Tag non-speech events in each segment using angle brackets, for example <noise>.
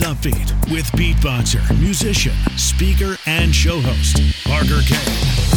Upbeat with beatboxer, musician, speaker, and show host, Parker Kane.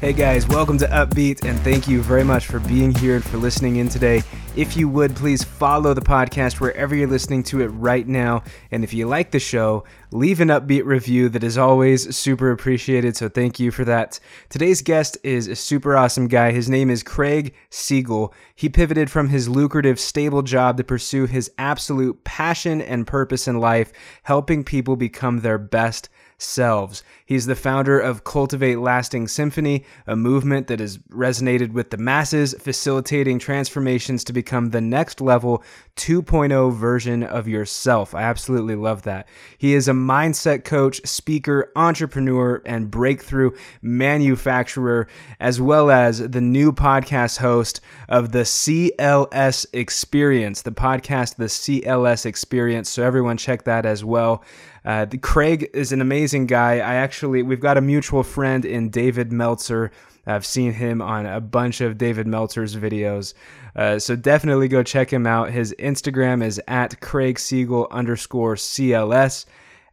Hey guys, welcome to Upbeat, and thank you very much for being here and for listening in today. If you would, please follow the podcast wherever you're listening to it right now. And if you like the show, leave an Upbeat review that is always super appreciated. So thank you for that. Today's guest is a super awesome guy. His name is Craig Siegel. He pivoted from his lucrative, stable job to pursue his absolute passion and purpose in life, helping people become their best selves. He's the founder of Cultivate Lasting Symphony, a movement that has resonated with the masses, facilitating transformations to become the next level 2.0 version of yourself. I absolutely love that. He is a mindset coach, speaker, entrepreneur, and breakthrough manufacturer, as well as the new podcast host of the CLS Experience, the podcast, the CLS Experience. So everyone check that as well. Uh, Craig is an amazing guy. I actually, we've got a mutual friend in David Meltzer. I've seen him on a bunch of David Meltzer's videos. Uh, so definitely go check him out. His Instagram is at Craig Siegel underscore CLS.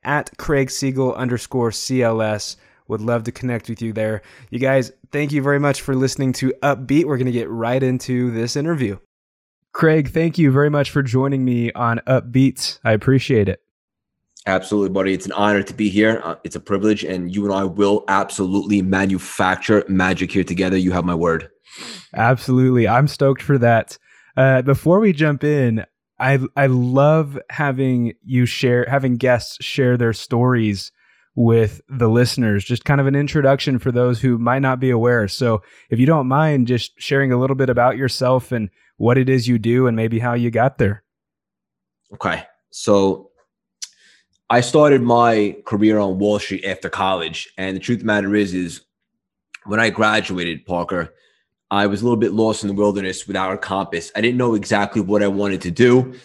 At Craig Siegel underscore CLS. Would love to connect with you there. You guys, thank you very much for listening to Upbeat. We're going to get right into this interview. Craig, thank you very much for joining me on Upbeat. I appreciate it. Absolutely, buddy. It's an honor to be here. Uh, it's a privilege, and you and I will absolutely manufacture magic here together. You have my word. Absolutely. I'm stoked for that. Uh, before we jump in, I I love having you share having guests share their stories with the listeners. Just kind of an introduction for those who might not be aware. So, if you don't mind, just sharing a little bit about yourself and what it is you do, and maybe how you got there. Okay. So I started my career on Wall Street after college, and the truth of the matter is, is when I graduated, Parker, I was a little bit lost in the wilderness without a compass. I didn't know exactly what I wanted to do.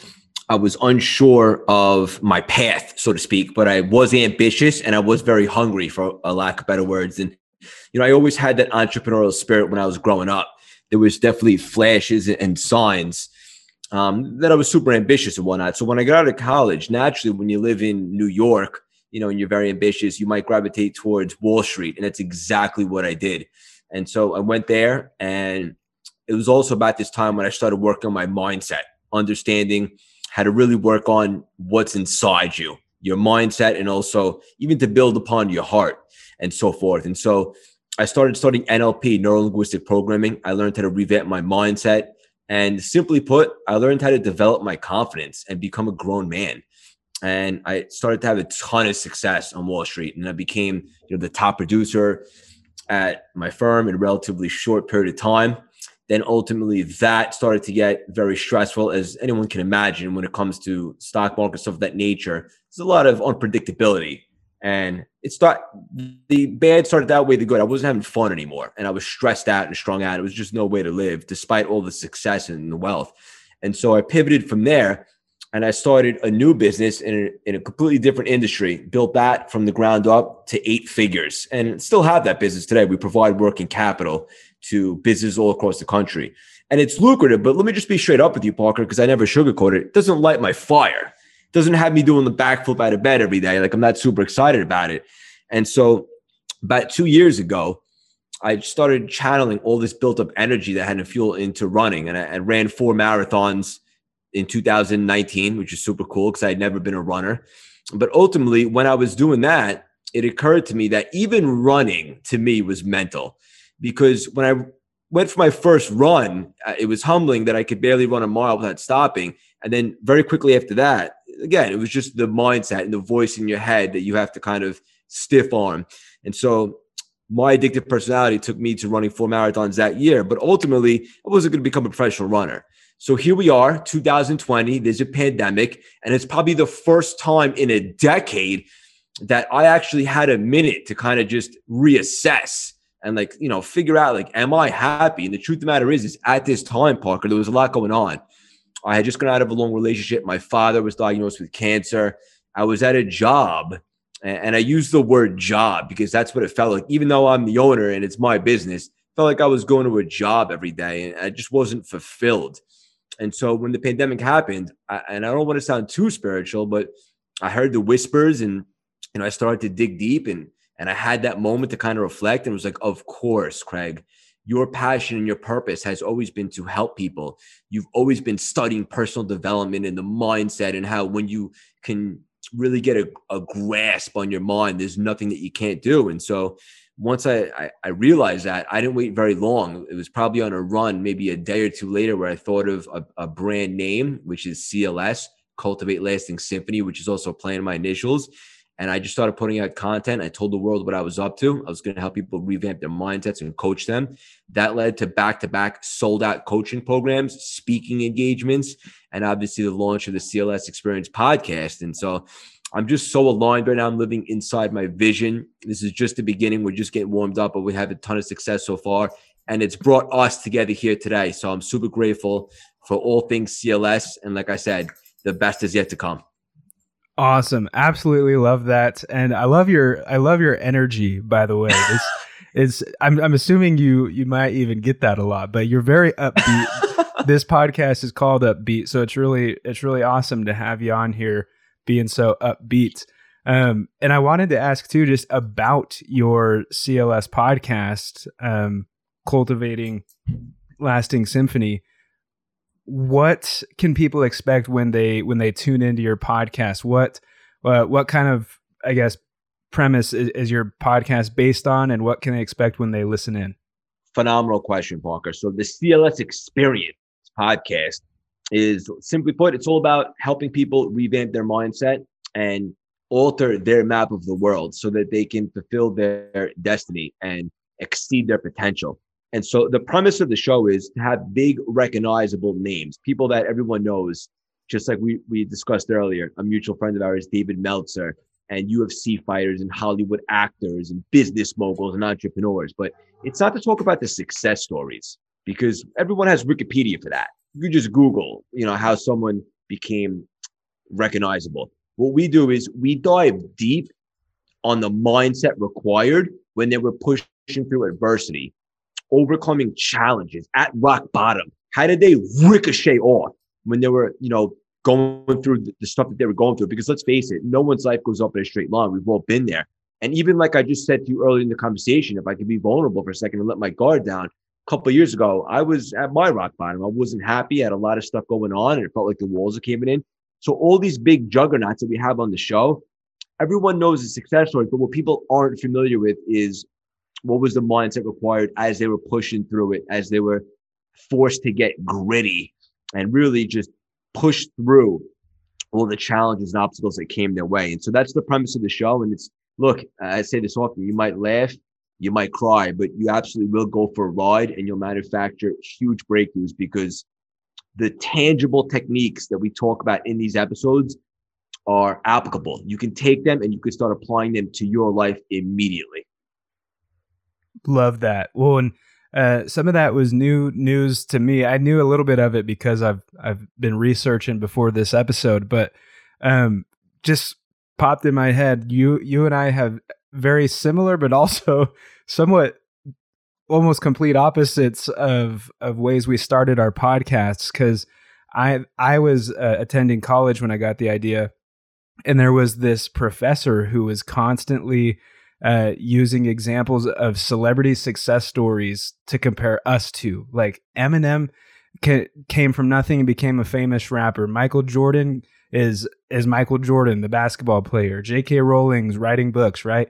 I was unsure of my path, so to speak, but I was ambitious and I was very hungry, for a lack of better words. And you know, I always had that entrepreneurial spirit when I was growing up. There was definitely flashes and signs um, that I was super ambitious and whatnot. So when I got out of college, naturally, when you live in New York, you know, and you're very ambitious, you might gravitate towards Wall Street. And that's exactly what I did. And so I went there. And it was also about this time when I started working on my mindset, understanding how to really work on what's inside you, your mindset, and also even to build upon your heart and so forth. And so I started studying NLP, neuro linguistic programming. I learned how to revamp my mindset and simply put, I learned how to develop my confidence and become a grown man. And I started to have a ton of success on Wall Street. And I became you know, the top producer at my firm in a relatively short period of time. Then ultimately that started to get very stressful, as anyone can imagine when it comes to stock market stuff of that nature. There's a lot of unpredictability and it start the bad started that way the good. I wasn't having fun anymore, and I was stressed out and strung out. It was just no way to live, despite all the success and the wealth. And so I pivoted from there, and I started a new business in a, in a completely different industry. Built that from the ground up to eight figures, and still have that business today. We provide working capital to businesses all across the country, and it's lucrative. But let me just be straight up with you, Parker, because I never sugarcoat it. It doesn't light my fire doesn't have me doing the backflip out of bed every day. Like I'm not super excited about it. And so about two years ago, I started channeling all this built up energy that had to fuel into running. And I, I ran four marathons in 2019, which is super cool because I had never been a runner. But ultimately, when I was doing that, it occurred to me that even running to me was mental because when I went for my first run, uh, it was humbling that I could barely run a mile without stopping. And then very quickly after that, again, it was just the mindset and the voice in your head that you have to kind of stiff arm. And so my addictive personality took me to running four marathons that year, but ultimately I wasn't going to become a professional runner. So here we are, 2020, there's a pandemic, and it's probably the first time in a decade that I actually had a minute to kind of just reassess and like, you know, figure out like, am I happy? And the truth of the matter is, is at this time, Parker, there was a lot going on. I had just gone out of a long relationship. My father was diagnosed with cancer. I was at a job, and I use the word job because that's what it felt like. Even though I'm the owner and it's my business, felt like I was going to a job every day and I just wasn't fulfilled. And so when the pandemic happened, I, and I don't want to sound too spiritual, but I heard the whispers and you know I started to dig deep and and I had that moment to kind of reflect and was like, of course, Craig, your passion and your purpose has always been to help people. You've always been studying personal development and the mindset and how when you can really get a, a grasp on your mind, there's nothing that you can't do. And so once I, I, I realized that, I didn't wait very long. It was probably on a run, maybe a day or two later, where I thought of a, a brand name, which is CLS, Cultivate Lasting Symphony, which is also playing my initials. And I just started putting out content. I told the world what I was up to. I was going to help people revamp their mindsets and coach them. That led to back to back sold out coaching programs, speaking engagements, and obviously the launch of the CLS Experience podcast. And so I'm just so aligned right now. I'm living inside my vision. This is just the beginning. We're just getting warmed up, but we have a ton of success so far. And it's brought us together here today. So I'm super grateful for all things CLS. And like I said, the best is yet to come. Awesome. Absolutely love that. And I love your I love your energy, by the way. <laughs> This is I'm I'm assuming you you might even get that a lot, but you're very upbeat. <laughs> this podcast is called Upbeat, so it's really it's really awesome to have you on here being so upbeat. Um, and I wanted to ask too, just about your CLS podcast, um, cultivating lasting symphony. What can people expect when they when they tune into your podcast? What uh, what kind of I guess premise is, is your podcast based on, and what can they expect when they listen in? Phenomenal question, Parker. So the CLS Experience podcast is simply put, it's all about helping people revamp their mindset and alter their map of the world so that they can fulfill their destiny and exceed their potential. And so the premise of the show is to have big recognizable names, people that everyone knows, just like we, we discussed earlier, a mutual friend of ours, David Meltzer, and UFC fighters and Hollywood actors and business moguls and entrepreneurs. But it's not to talk about the success stories because everyone has Wikipedia for that you just Google, you know, how someone became recognizable. What we do is we dive deep on the mindset required when they were pushing through adversity, overcoming challenges at rock bottom. How did they ricochet off when they were, you know, going through the stuff that they were going through? Because let's face it, no one's life goes up in a straight line. We've all been there. And even like I just said to you earlier in the conversation, if I could be vulnerable for a second and let my guard down, a couple years ago, I was at my rock bottom. I wasn't happy. I had a lot of stuff going on, and it felt like the walls are caving in. So all these big juggernauts that we have on the show, everyone knows the success story, but what people aren't familiar with is what was the mindset required as they were pushing through it, as they were forced to get gritty and really just push through all the challenges and obstacles that came their way. And so that's the premise of the show. And it's look, I say this often, you might laugh, you might cry, but you absolutely will go for a ride and you'll manufacture huge breakthroughs because the tangible techniques that we talk about in these episodes are applicable. You can take them and you can start applying them to your life immediately. Love that. Well, and uh, some of that was new news to me. I knew a little bit of it because I've I've been researching before this episode, but um, just popped in my head. You you and I have very similar, but also <laughs> somewhat almost complete opposites of of ways we started our podcasts. Because I I was uh, attending college when I got the idea, and there was this professor who was constantly uh, using examples of celebrity success stories to compare us to. Like Eminem ca- came from nothing and became a famous rapper. Michael Jordan is is Michael Jordan, the basketball player. J.K. Rowling's writing books, right?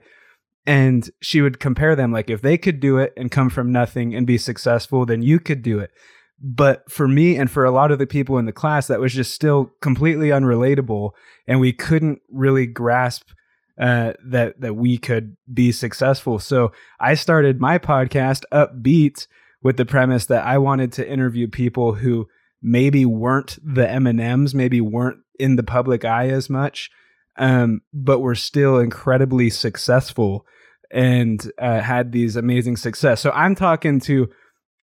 And she would compare them like if they could do it and come from nothing and be successful, then you could do it. But for me and for a lot of the people in the class, that was just still completely unrelatable, and we couldn't really grasp uh, that that we could be successful. So I started my podcast, Upbeat, with the premise that I wanted to interview people who maybe weren't the Eminems, maybe weren't in the public eye as much, um, but were still incredibly successful and uh, had these amazing success. So I'm talking to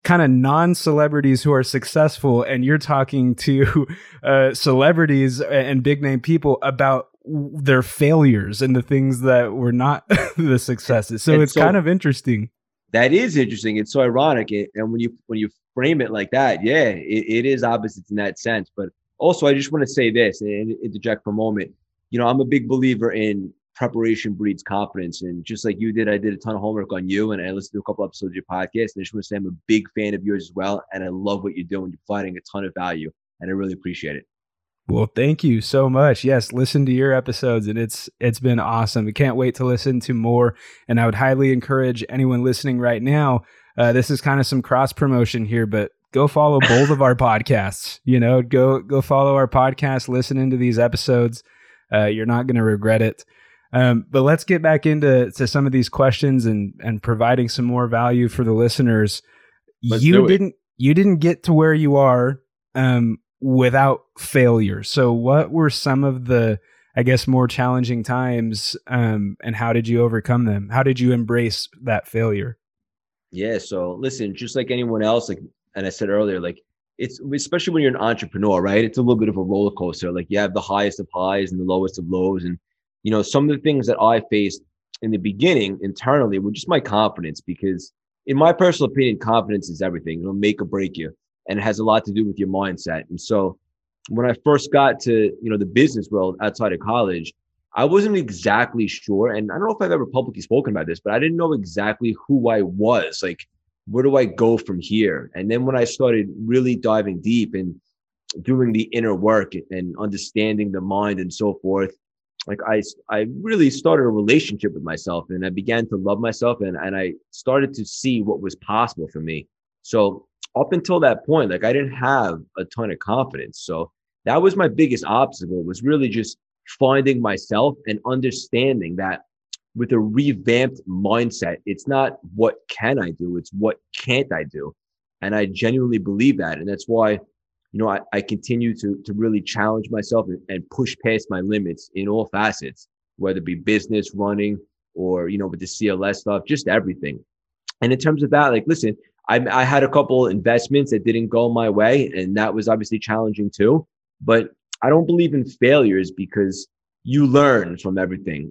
kind of non-celebrities who are successful, and you're talking to <laughs> uh, celebrities and big name people about their failures and the things that were not <laughs> the successes. So it's, it's so, kind of interesting. that is interesting. It's so ironic, and when you when you frame it like that, yeah, it, it is opposites in that sense. But also, I just want to say this and interject for a moment. You know, I'm a big believer in preparation breeds confidence, and just like you did, I did a ton of homework on you, and I listened to a couple episodes of your podcast. And I just want to say I'm a big fan of yours as well, and I love what you're doing. You're providing a ton of value, and I really appreciate it. Well, thank you so much. Yes, listen to your episodes and it's it's been awesome. We can't wait to listen to more and I would highly encourage anyone listening right now. Uh, this is kind of some cross promotion here, but go follow <laughs> both of our podcasts. You know, go go follow our podcast, listen into these episodes. Uh, you're not going to regret it. Um, but let's get back into to some of these questions and and providing some more value for the listeners. Let's you didn't you didn't get to where you are um, without failure. So, what were some of the, I guess, more challenging times, um, and how did you overcome them? How did you embrace that failure? Yeah. So, listen, just like anyone else, like, and I said earlier, like, it's especially when you're an entrepreneur, right? It's a little bit of a roller coaster. Like, you have the highest of highs and the lowest of lows. And, you know, some of the things that I faced in the beginning internally were just my confidence because, in my personal opinion, confidence is everything. It'll make or break you and it has a lot to do with your mindset. And so when I first got to, you know, the business world outside of college, I wasn't exactly sure. And I don't know if I've ever publicly spoken about this, but I didn't know exactly who I was. Like, where do I go from here? And then when I started really diving deep and doing the inner work and understanding the mind and so forth, like I, I really started a relationship with myself and I began to love myself and, and I started to see what was possible for me. So up until that point, like I didn't have a ton of confidence. So that was my biggest obstacle was really just finding myself and understanding that with a revamped mindset, it's not what can I do, it's what can't I do. And I genuinely believe that. And that's why, you know, I, I continue to, to really challenge myself and, and push past my limits in all facets, whether it be business, running, or, you know, with the CLS stuff, just everything. And in terms of that, like, listen, I, I had a couple investments that didn't go my way, and that was obviously challenging too. But I don't believe in failures because you learn from everything.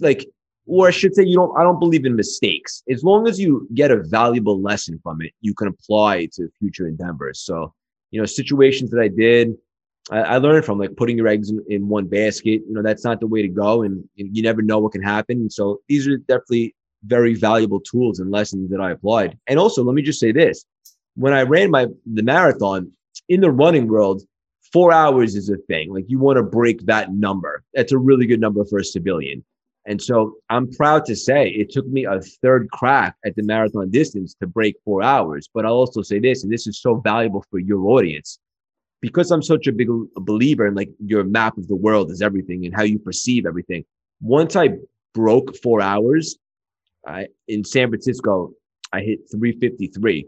Like, or I should say, you don't. I don't believe in mistakes. As long as you get a valuable lesson from it, you can apply to future endeavors. So, you know, situations that I did, I, I learned from like putting your eggs in, in, one basket. You know, that's not the way to go, and you never know what can happen. And so, these are definitely very valuable tools and lessons that I applied. And also, let me just say this: when I ran my the marathon in the running world, four hours is a thing. Like you want to break that number. That's a really good number for a civilian. And so I'm proud to say it took me a third crack at the marathon distance to break four hours. But I'll also say this, and this is so valuable for your audience, because I'm such a big believer in like your map of the world is everything and how you perceive everything. Once I broke four hours, I, in San Francisco, I hit 353.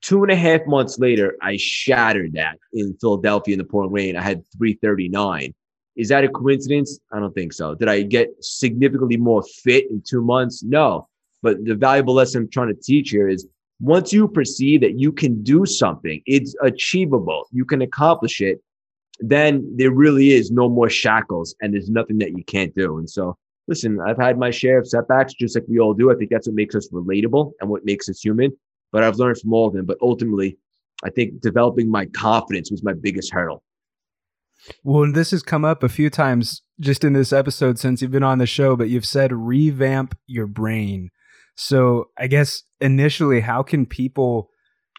Two and a half months later, I shattered that in Philadelphia in the pouring rain. I had 339. Is that a coincidence? I don't think so. Did I get significantly more fit in two months? No. But the valuable lesson I'm trying to teach here is once you perceive that you can do something, it's achievable, you can accomplish it, then there really is no more shackles and there's nothing that you can't do. And so listen, I've had my share of setbacks, just like we all do. I think that's what makes us relatable and what makes us human. But I've learned from all of them. But ultimately, I think developing my confidence was my biggest hurdle. Well, this has come up a few times just in this episode since you've been on the show, but you've said revamp your brain. So I guess initially, how can people,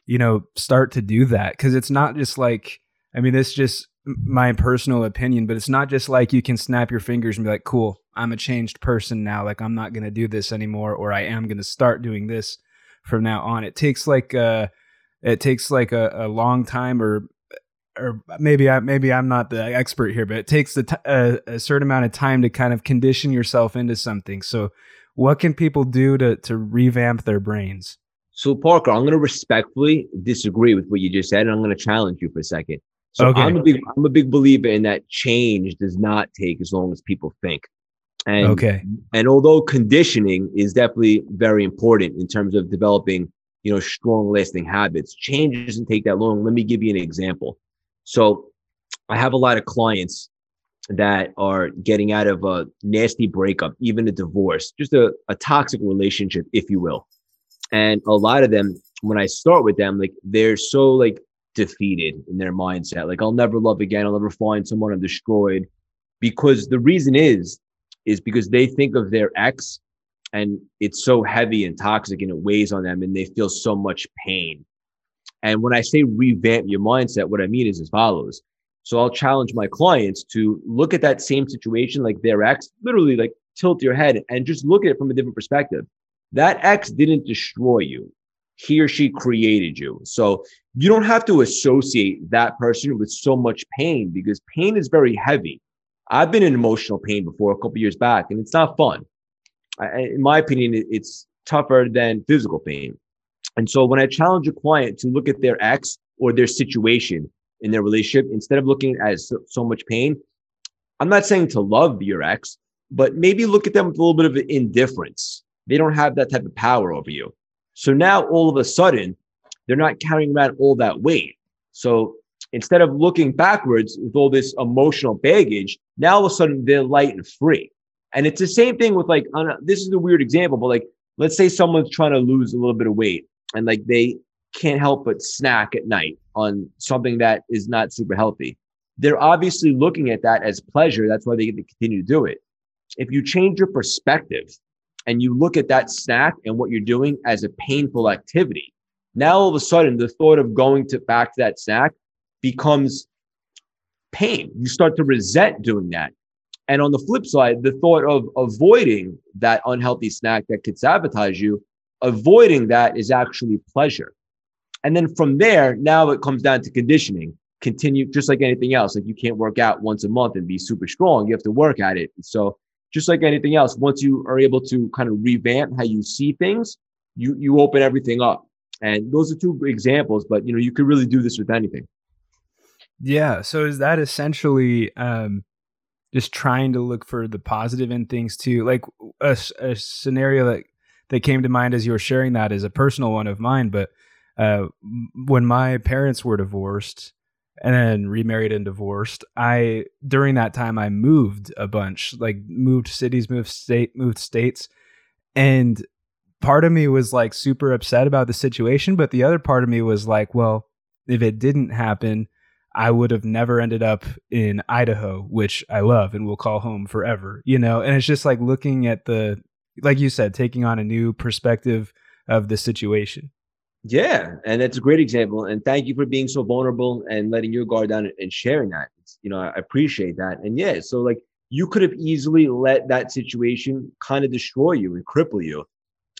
you know, start to do that? Because it's not just like, I mean, this just my personal opinion, but it's not just like you can snap your fingers and be like, cool, I'm a changed person now. Like I'm not going to do this anymore, or I am going to start doing this from now on. It takes like uh it takes like a, a long time or or maybe I maybe I'm not the expert here, but it takes a, a, a certain amount of time to kind of condition yourself into something. So, what can people do to to revamp their brains? So, Parker, I'm going to respectfully disagree with what you just said, and I'm going to challenge you for a second. So okay. I'm a big I'm a big believer in that change does not take as long as people think. And okay. And although conditioning is definitely very important in terms of developing, you know, strong lasting habits, change doesn't take that long. Let me give you an example. So I have a lot of clients that are getting out of a nasty breakup, even a divorce, just a, a toxic relationship, if you will. And a lot of them, when I start with them, like they're so like defeated in their mindset. Like I'll never love again. I'll never find someone I'm destroyed. Because the reason is, is because they think of their ex and it's so heavy and toxic and it weighs on them and they feel so much pain. And when I say revamp your mindset, what I mean is as follows. So I'll challenge my clients to look at that same situation like their ex, literally like tilt your head and just look at it from a different perspective. That ex didn't destroy you. He or she created you. So you don't have to associate that person with so much pain because pain is very heavy. I've been in emotional pain before a couple years back, and it's not fun. I, in my opinion, it's tougher than physical pain. And so when I challenge a client to look at their ex or their situation in their relationship, instead of looking at so, so much pain, I'm not saying to love your ex, but maybe look at them with a little bit of indifference. They don't have that type of power over you. So now all of a sudden, they're not carrying around all that weight. So instead of looking backwards with all this emotional baggage, now all of a sudden they're light and free. And it's the same thing with like, this is a weird example, but like, let's say someone's trying to lose a little bit of weight and like they can't help but snack at night on something that is not super healthy. They're obviously looking at that as pleasure. That's why they get to continue to do it. If you change your perspective and you look at that snack and what you're doing as a painful activity, now all of a sudden the thought of going to back to that snack becomes pain. You start to resent doing that. And on the flip side, the thought of avoiding that unhealthy snack that could sabotage you, avoiding that is actually pleasure. And then from there, now it comes down to conditioning. Continue just like anything else. Like you can't work out once a month and be super strong. You have to work at it. So just like anything else, once you are able to kind of revamp how you see things, you you open everything up. And those are two examples, but you know, you could really do this with anything. Yeah. So is that essentially um, just trying to look for the positive in things too? Like a, a, scenario that that came to mind as you were sharing that is a personal one of mine. But uh, when my parents were divorced and then remarried and divorced, I during that time I moved a bunch, like moved cities, moved state, moved states, and part of me was like super upset about the situation, but the other part of me was like, well, if it didn't happen I would have never ended up in Idaho, which I love and will call home forever, you know? And it's just like looking at the, like you said, taking on a new perspective of the situation. Yeah. And that's a great example. And thank you for being so vulnerable and letting your guard down and sharing that. It's, you know, I appreciate that. And yeah, so like you could have easily let that situation kind of destroy you and cripple you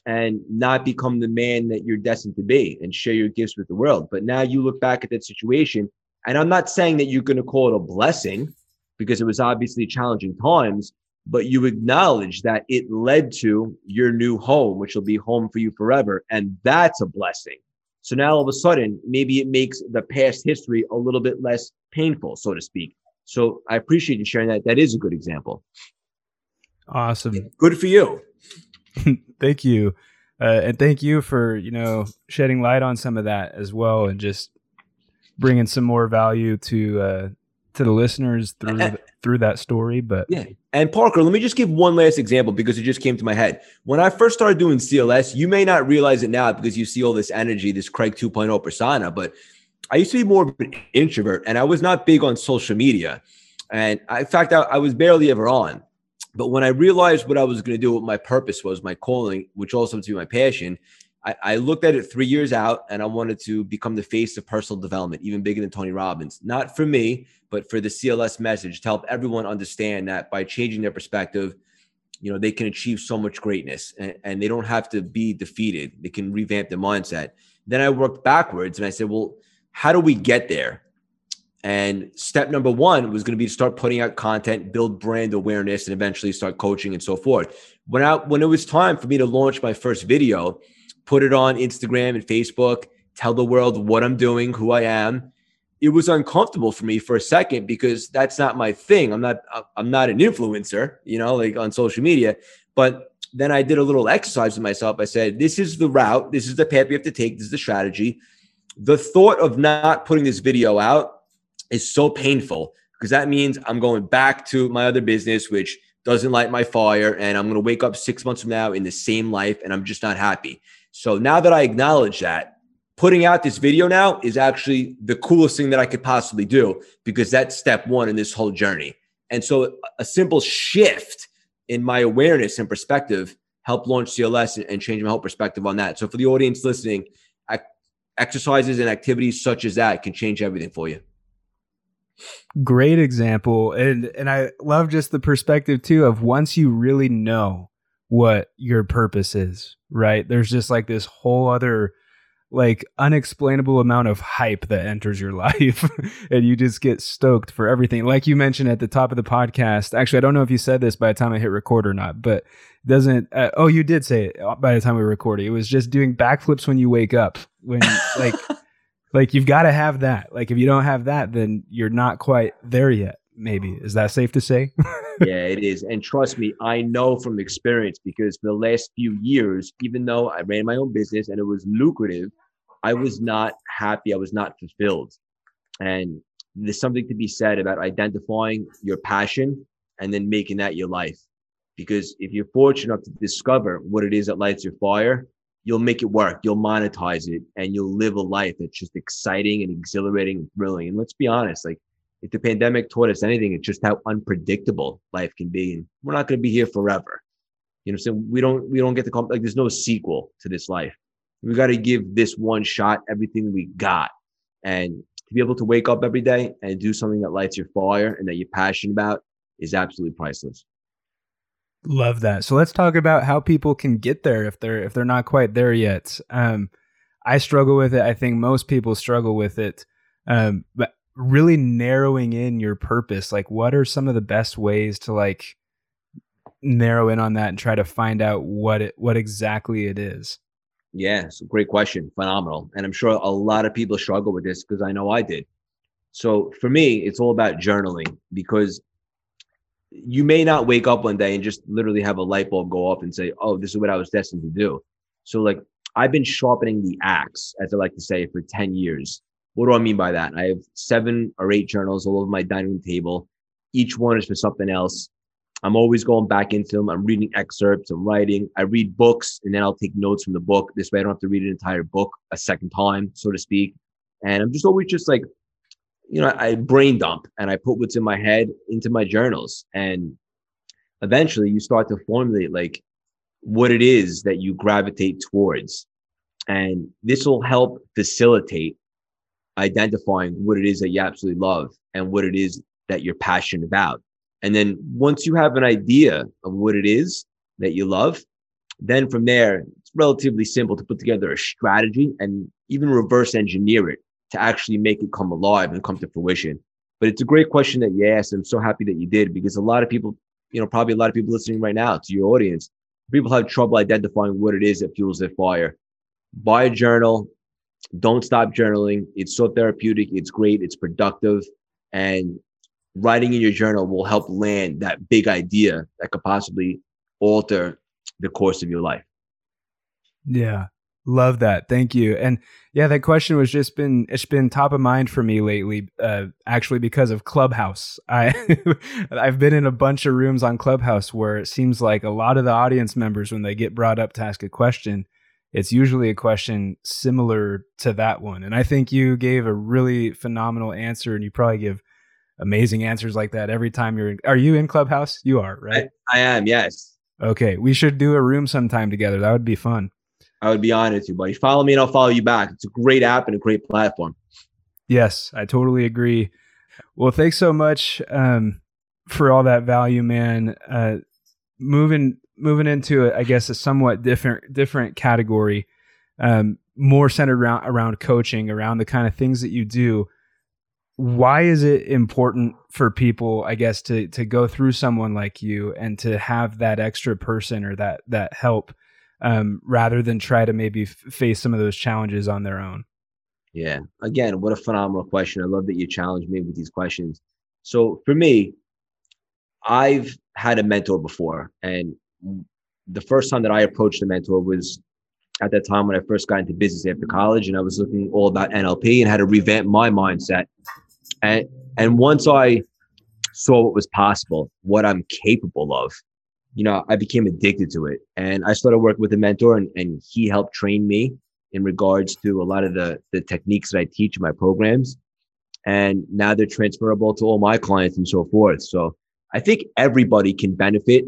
and not become the man that you're destined to be and share your gifts with the world. But now you look back at that situation and I'm not saying that you're going to call it a blessing because it was obviously challenging times, but you acknowledge that it led to your new home, which will be home for you forever. And that's a blessing. So now all of a sudden, maybe it makes the past history a little bit less painful, so to speak. So I appreciate you sharing that. That is a good example. Awesome. Good for you. <laughs> thank you. Uh, and thank you for, you know, shedding light on some of that as well and just bringing some more value to uh, to the listeners through <laughs> through that story. But yeah, and Parker, let me just give one last example because it just came to my head. When I first started doing CLS, you may not realize it now because you see all this energy, this Craig 2.0 persona, but I used to be more of an introvert, and I was not big on social media. And I, in fact, I, I was barely ever on. But when I realized what I was going to do, what my purpose was, my calling, which also to be my passion, I, I, looked at it three years out and I wanted to become the face of personal development, even bigger than Tony Robbins. Not for me, but for the CLS message to help everyone understand that by changing their perspective, you know, they can achieve so much greatness and, and they don't have to be defeated. They can revamp their mindset. Then I worked backwards and I said, well, how do we get there? And step number one was going to be to start putting out content, build brand awareness, and eventually start coaching and so forth. When I when it was time for me to launch my first video, put it on Instagram and Facebook, tell the world what I'm doing, who I am. It was uncomfortable for me for a second because that's not my thing. I'm not I'm not an influencer, you know, like on social media. But then I did a little exercise with myself. I said, this is the route, this is the path we have to take, this is the strategy. The thought of not putting this video out is so painful because that means I'm going back to my other business, which doesn't light my fire, and I'm going to wake up six months from now in the same life, and I'm just not happy. So now that I acknowledge that, putting out this video now is actually the coolest thing that I could possibly do because that's step one in this whole journey. And so a simple shift in my awareness and perspective helped launch CLS and change my whole perspective on that. So for the audience listening, exercises and activities such as that can change everything for you. Great example. And and I love just the perspective too of once you really know what your purpose is, right? There's just like this whole other like unexplainable amount of hype that enters your <laughs> life and you just get stoked for everything like you mentioned at the top of the podcast actually i don't know if you said this by the time i hit record or not but doesn't uh, oh you did say it uh, by the time we recorded. it was just doing backflips when you wake up when like <laughs> like you've got to have that like if you don't have that then you're not quite there yet maybe is that safe to say <laughs> yeah it is and trust me i know from experience because for the last few years even though i ran my own business and it was lucrative I was not happy. I was not fulfilled. And there's something to be said about identifying your passion and then making that your life. Because if you're fortunate enough to discover what it is that lights your fire, you'll make it work. You'll monetize it and you'll live a life that's just exciting and exhilarating and thrilling. And let's be honest, like if the pandemic taught us anything, it's just how unpredictable life can be. And we're not going to be here forever. You know, so we don't we don't get to call like there's no sequel to this life. We got to give this one shot everything we got and to be able to wake up every day and do something that lights your fire and that you're passionate about is absolutely priceless. Love that. So let's talk about how people can get there if they're if they're not quite there yet. Um i struggle with it. I think most people struggle with it. Um but really narrowing in your purpose like what are some of the best ways to like narrow in on that and try to find out what it what exactly it is yeah, it's a great question. Phenomenal. And I'm sure a lot of people struggle with this because I know I did. So for me, it's all about journaling because you may not wake up one day and just literally have a light bulb go off and say, oh, this is what I was destined to do. So, like, I've been sharpening the axe, as I like to say, for 10 years. What do I mean by that? I have seven or eight journals all over my dining room table. Each one is for something else. I'm always going back into them. I'm reading excerpts, I'm writing. I read books and then I'll take notes from the book. This way I don't have to read an entire book a second time, so to speak. And I'm just always just like, you know, I brain dump and I put what's in my head into my journals. And eventually you start to formulate like what it is that you gravitate towards. And this will help facilitate identifying what it is that you absolutely love and what it is that you're passionate about. And then once you have an idea of what it is that you love, then from there, it's relatively simple to put together a strategy and even reverse engineer it to actually make it come alive and come to fruition. But it's a great question that you asked. I'm so happy that you did because a lot of people, you know, probably a lot of people listening right now to your audience, people have trouble identifying what it is that fuels their fire. Buy a journal. Don't stop journaling. It's so therapeutic. It's great. It's productive. And writing in your journal will help land that big idea that could possibly alter the course of your life. Yeah. Love that. Thank you. And yeah, that question was just been it's been top of mind for me lately uh actually because of Clubhouse. I <laughs> I've been in a bunch of rooms on Clubhouse where it seems like a lot of the audience members when they get brought up to ask a question, it's usually a question similar to that one. And I think you gave a really phenomenal answer and you probably give amazing answers like that every time you're in. Are you in Clubhouse? You are, right? I, I am, yes. Okay. We should do a room sometime together. That would be fun. I would be honored to, buddy. Follow me and I'll follow you back. It's a great app and a great platform. Yes, I totally agree. Well, thanks so much um, for all that value, man. Uh, moving moving into, I guess, a somewhat different different category, um, more centered around around coaching, around the kind of things that you do why is it important for people i guess to to go through someone like you and to have that extra person or that that help um, rather than try to maybe f- face some of those challenges on their own? Yeah. Again what a phenomenal question. I love that you challenged me with these questions. So for me i've had a mentor before and the first time that i approached a mentor was at that time when i first got into business after college and i was looking all about nlp and how to revamp my mindset and and once I saw what was possible, what I'm capable of, you know, I became addicted to it. And I started working with a mentor and, and he helped train me in regards to a lot of the, the techniques that I teach in my programs. And now they're transferable to all my clients and so forth. So I think everybody can benefit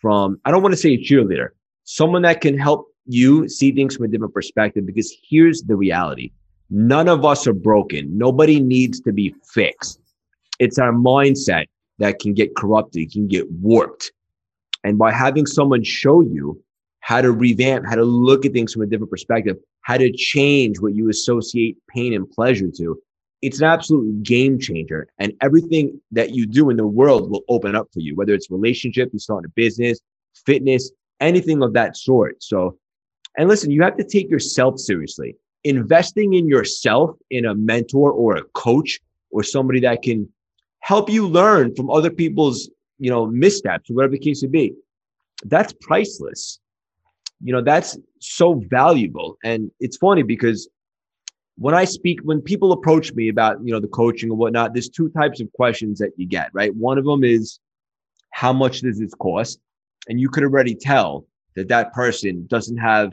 from, I don't want to say a cheerleader, someone that can help you see things from a different perspective because here's the reality. None of us are broken. Nobody needs to be fixed. It's our mindset that can get corrupted, can get warped. And by having someone show you how to revamp, how to look at things from a different perspective, how to change what you associate pain and pleasure to, it's an absolute game changer. And everything that you do in the world will open up for you, whether it's relationship, you start a business, fitness, anything of that sort. So, and listen, you have to take yourself seriously. Investing in yourself, in a mentor or a coach or somebody that can help you learn from other people's, you know, missteps, whatever the case may be. That's priceless. You know, that's so valuable. And it's funny because when I speak, when people approach me about, you know, the coaching and whatnot, there's two types of questions that you get, right? One of them is, how much does this cost? And you could already tell that that person doesn't have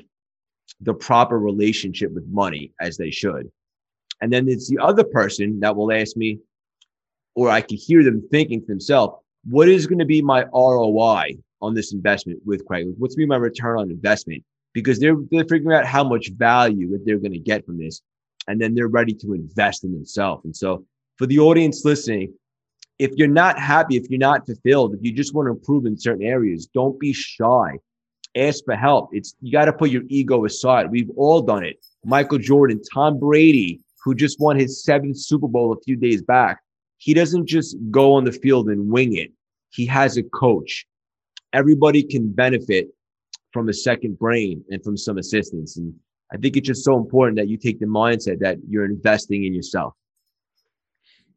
the proper relationship with money as they should. And then it's the other person that will ask me, or I can hear them thinking to themselves, what is going to be my ROI on this investment with Craig? What's going to be my return on investment? Because they're, they're figuring out how much value that they're going to get from this. And then they're ready to invest in themselves. And so for the audience listening, if you're not happy, if you're not fulfilled, if you just want to improve in certain areas, don't be shy. Ask for help. It's you got to put your ego aside. We've all done it. Michael Jordan, Tom Brady, who just won his seventh Super Bowl a few days back, he doesn't just go on the field and wing it. He has a coach. Everybody can benefit from a second brain and from some assistance. And I think it's just so important that you take the mindset that you're investing in yourself.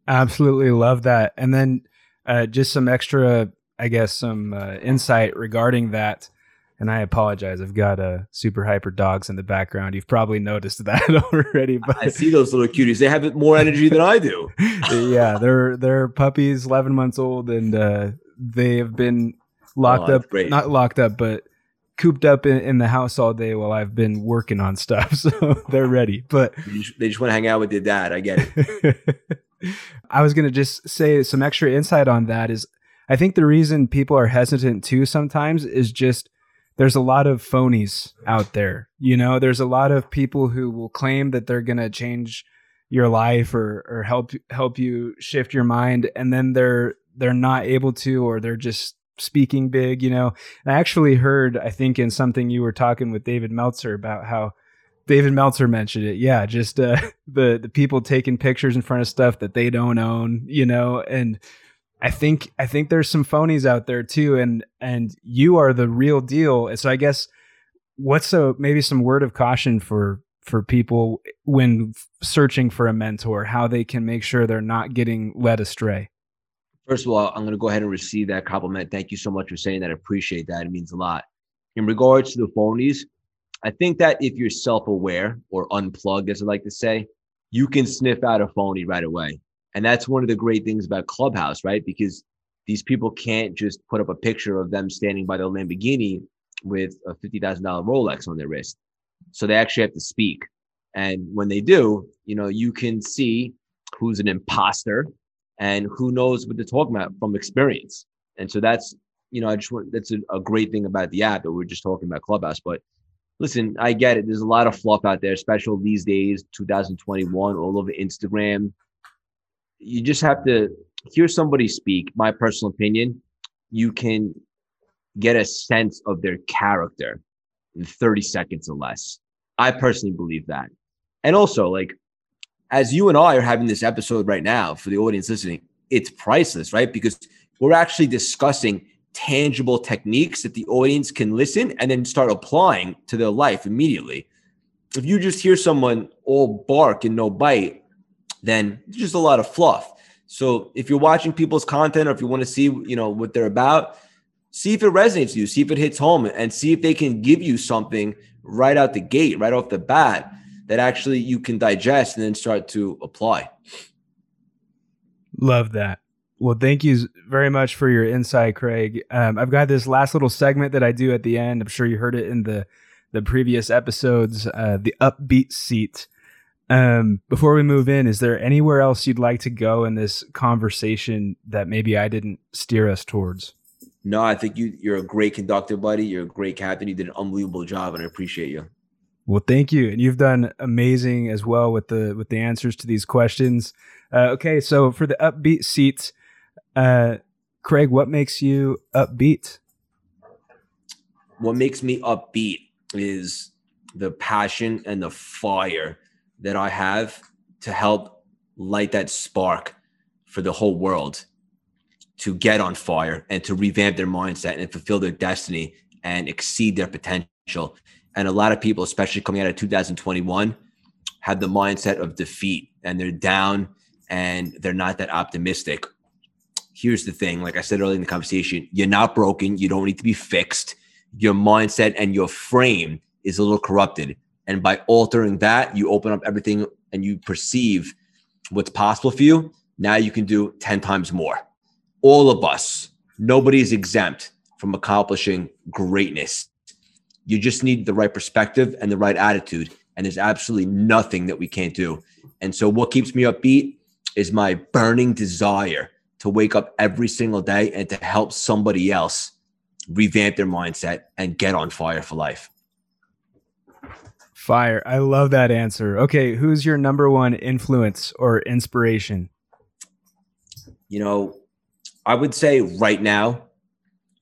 Absolutely love that. And then uh, just some extra, I guess, some uh, insight regarding that. And I apologize. I've got uh, super hyper dogs in the background. You've probably noticed <laughs> that already. But I see those little cuties. They have more energy than I do. <laughs> yeah, they're they're puppies, eleven months old, and uh, they have been locked oh, up. Great. Not locked up, but cooped up in, in, the house all day while I've been working on stuff. <laughs> So they're ready. But they just, they just want to hang out with their dad. I get it. <laughs> I was going to just say some extra insight on that is I think the reason people are hesitant too sometimes is just there's a lot of phonies out there. You know, there's a lot of people who will claim that they're going to change your life or or help help you shift your mind and then they're they're not able to or they're just speaking big, you know. And I actually heard I think in something you were talking with David Meltzer about how David Meltzer mentioned it. Yeah, just uh, <laughs> the the people taking pictures in front of stuff that they don't own, you know, and I think I think there's some phonies out there too, and and you are the real deal. So I guess what's a maybe some word of caution for for people when searching for a mentor, how they can make sure they're not getting led astray. First of all, I'm going to go ahead and receive that compliment. Thank you so much for saying that. I appreciate that. It means a lot. In regards to the phonies, I think that if you're self aware or unplugged, as I like to say, you can sniff out a phony right away. And that's one of the great things about Clubhouse, right? Because these people can't just put up a picture of them standing by the Lamborghini with a $50,000 Rolex on their wrist. So they actually have to speak. And when they do, you know, you can see who's an imposter and who knows what they're talking about from experience. And so that's, you know, I just want, that's a, a great thing about the app that we're just talking about Clubhouse. But listen, I get it. There's a lot of fluff out there, especially these days, 2021, all over Instagram. You just have to hear somebody speak. My personal opinion, you can get a sense of their character in 30 seconds or less. I personally believe that. And also, like, as you and I are having this episode right now for the audience listening, it's priceless, right? Because we're actually discussing tangible techniques that the audience can listen and then start applying to their life immediately. If you just hear someone all bark and no bite, then it's just a lot of fluff. So if you're watching people's content or if you want to see, you know, what they're about, see if it resonates with you, see if it hits home and see if they can give you something right out the gate, right off the bat that actually you can digest and then start to apply. Love that. Well, thank you very much for your insight, Craig. Um, I've got this last little segment that I do at the end. I'm sure you heard it in the the previous episodes, uh, the upbeat seat. Um, before we move in, is there anywhere else you'd like to go in this conversation that maybe I didn't steer us towards? No, I think you you're a great conductor, buddy. You're a great captain. You did an unbelievable job, and I appreciate you. Well, thank you, and you've done amazing as well with the with the answers to these questions. Uh, okay, so for the upbeat seats, uh, Craig, what makes you upbeat? What makes me upbeat is the passion and the fire that I have to help light that spark for the whole world to get on fire and to revamp their mindset and fulfill their destiny and exceed their potential. And a lot of people, especially coming out of 2021, have the mindset of defeat and they're down and they're not that optimistic. Here's the thing like I said earlier in the conversation, you're not broken. You don't need to be fixed. Your mindset and your frame is a little corrupted. And by altering that, you open up everything and you perceive what's possible for you. Now you can do 10 times more. All of us, nobody is exempt from accomplishing greatness. You just need the right perspective and the right attitude. And there's absolutely nothing that we can't do. And so, what keeps me upbeat is my burning desire to wake up every single day and to help somebody else revamp their mindset and get on fire for life. Fire. I love that answer. Okay, who's your number one influence or inspiration? You know, I would say right now,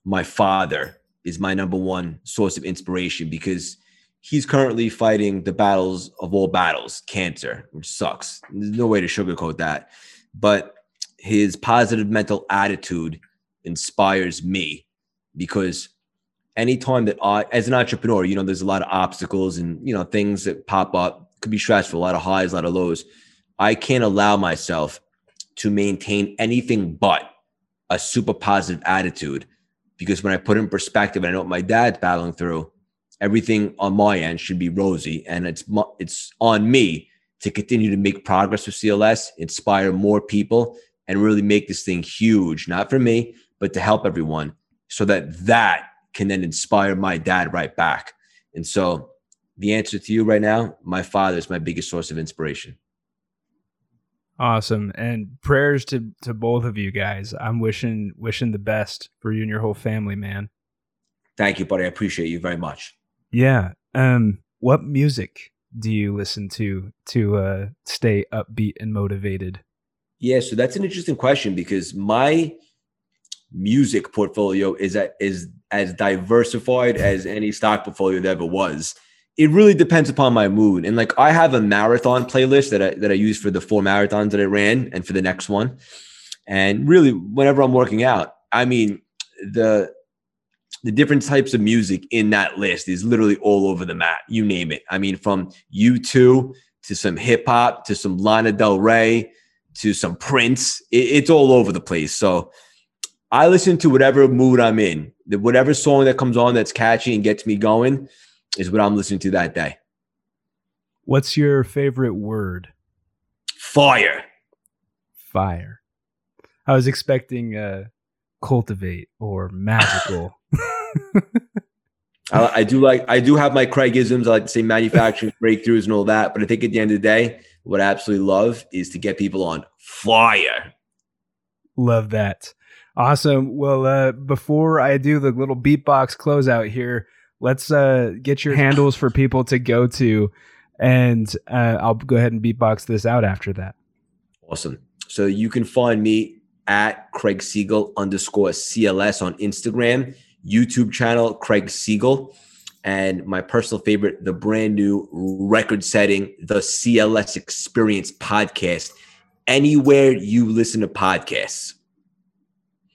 my father is my number one source of inspiration because he's currently fighting the battles of all battles, cancer, which sucks. There's no way to sugarcoat that. But his positive mental attitude inspires me because anytime that I, as an entrepreneur, you know, there's a lot of obstacles and, you know, things that pop up, could be stressful, a lot of highs, a lot of lows. I can't allow myself to maintain anything but a super positive attitude because when I put in perspective and I know what my dad's battling through, everything on my end should be rosy. And it's, it's on me to continue to make progress with CLS, inspire more people, and really make this thing huge, not for me, but to help everyone so that that can then inspire my dad right back. And so the answer to you right now, my father is my biggest source of inspiration. Awesome. And prayers to to both of you guys. I'm wishing wishing the best for you and your whole family, man. Thank you, buddy. I appreciate you very much. Yeah. Um what music do you listen to to uh stay upbeat and motivated? Yeah, so that's an interesting question because my music portfolio is at, is as diversified as any stock portfolio that ever was. It really depends upon my mood. And like I have a marathon playlist that I that I use for the four marathons that I ran and for the next one. And really whenever I'm working out, I mean the the different types of music in that list is literally all over the map. You name it. I mean, from U2 to some hip hop to some Lana Del Rey to some Prince. It, it's all over the place. So I listen to whatever mood I'm in. Whatever song that comes on that's catchy and gets me going is what I'm listening to that day. What's your favorite word? Fire. Fire. I was expecting uh, cultivate or magical. <laughs> <laughs> I, I, do like I do have my Craigisms. I like to say manufacturing <laughs> breakthroughs and all that. But I think at the end of the day, what I absolutely love is to get people on fire. Love that. Awesome. Well, uh, before I do the little beatbox closeout here, let's uh, get your handles for people to go to, and uh, I'll go ahead and beatbox this out after that. Awesome. So you can find me at Craig Siegel underscore CLS on Instagram, YouTube channel Craig Siegel, and my personal favorite, the brand new record setting, the CLS Experience podcast. Anywhere you listen to podcasts.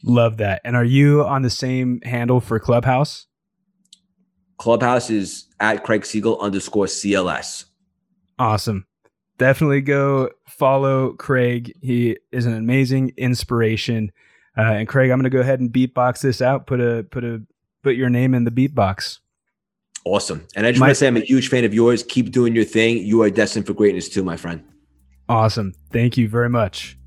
Love that. And are you on the same handle for Clubhouse? Clubhouse is at Craig Siegel underscore CLS. Awesome. Definitely go follow Craig. He is an amazing inspiration. Uh, and Craig, I'm going to go ahead and beatbox this out. Put a put a put your name in the beatbox. Awesome. And I just my, want to say I'm a huge fan of yours. Keep doing your thing. You are destined for greatness too, my friend. Awesome. Thank you very much.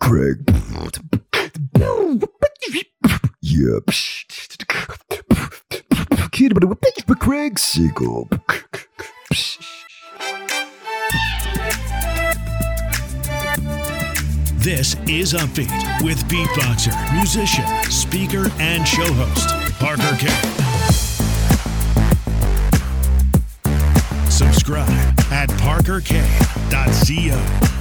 Craig. Yeah. Craig Siegel. This is Upbeat with beatboxer, musician, speaker, and show host, Parker Kane. Subscribe at parkerkane.co.